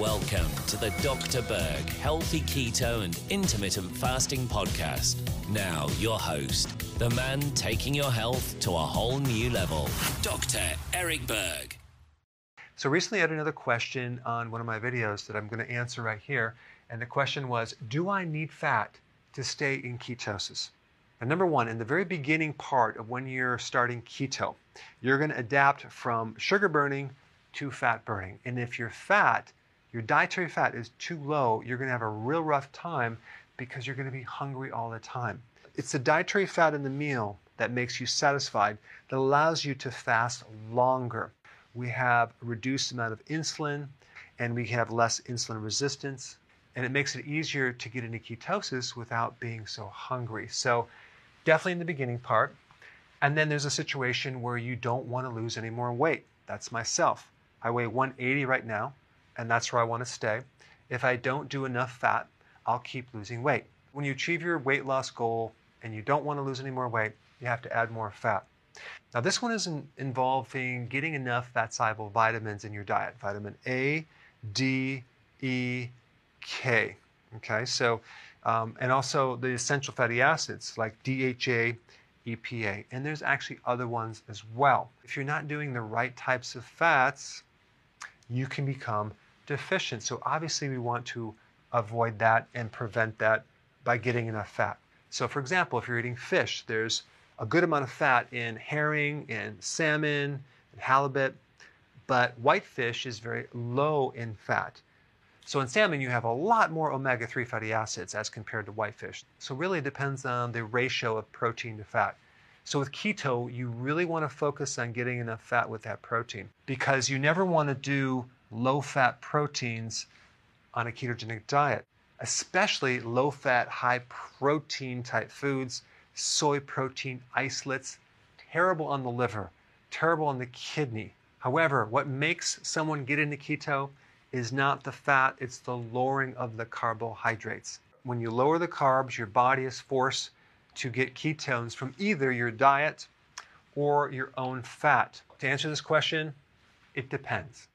Welcome to the Dr. Berg Healthy Keto and Intermittent Fasting Podcast. Now, your host, the man taking your health to a whole new level, Dr. Eric Berg. So, recently I had another question on one of my videos that I'm going to answer right here. And the question was Do I need fat to stay in ketosis? And number one, in the very beginning part of when you're starting keto, you're going to adapt from sugar burning to fat burning. And if your fat, your dietary fat is too low, you're going to have a real rough time because you're going to be hungry all the time. It's the dietary fat in the meal that makes you satisfied, that allows you to fast longer. We have a reduced amount of insulin and we have less insulin resistance. And it makes it easier to get into ketosis without being so hungry. So, definitely in the beginning part. And then there's a situation where you don't want to lose any more weight. That's myself. I weigh 180 right now, and that's where I want to stay. If I don't do enough fat, I'll keep losing weight. When you achieve your weight loss goal and you don't want to lose any more weight, you have to add more fat. Now, this one is involving getting enough fat soluble vitamins in your diet vitamin A, D, E, K. Okay, so, um, and also the essential fatty acids like DHA, EPA, and there's actually other ones as well. If you're not doing the right types of fats, you can become deficient. So obviously we want to avoid that and prevent that by getting enough fat. So for example, if you're eating fish, there's a good amount of fat in herring and salmon and halibut, but whitefish is very low in fat. So in salmon, you have a lot more omega-3 fatty acids as compared to whitefish. So really it depends on the ratio of protein to fat. So with keto, you really want to focus on getting enough fat with that protein because you never want to do low fat proteins on a ketogenic diet, especially low fat, high protein type foods, soy protein isolates, terrible on the liver, terrible on the kidney. However, what makes someone get into keto is not the fat, it's the lowering of the carbohydrates. When you lower the carbs, your body is forced to get ketones from either your diet or your own fat. To answer this question, it depends.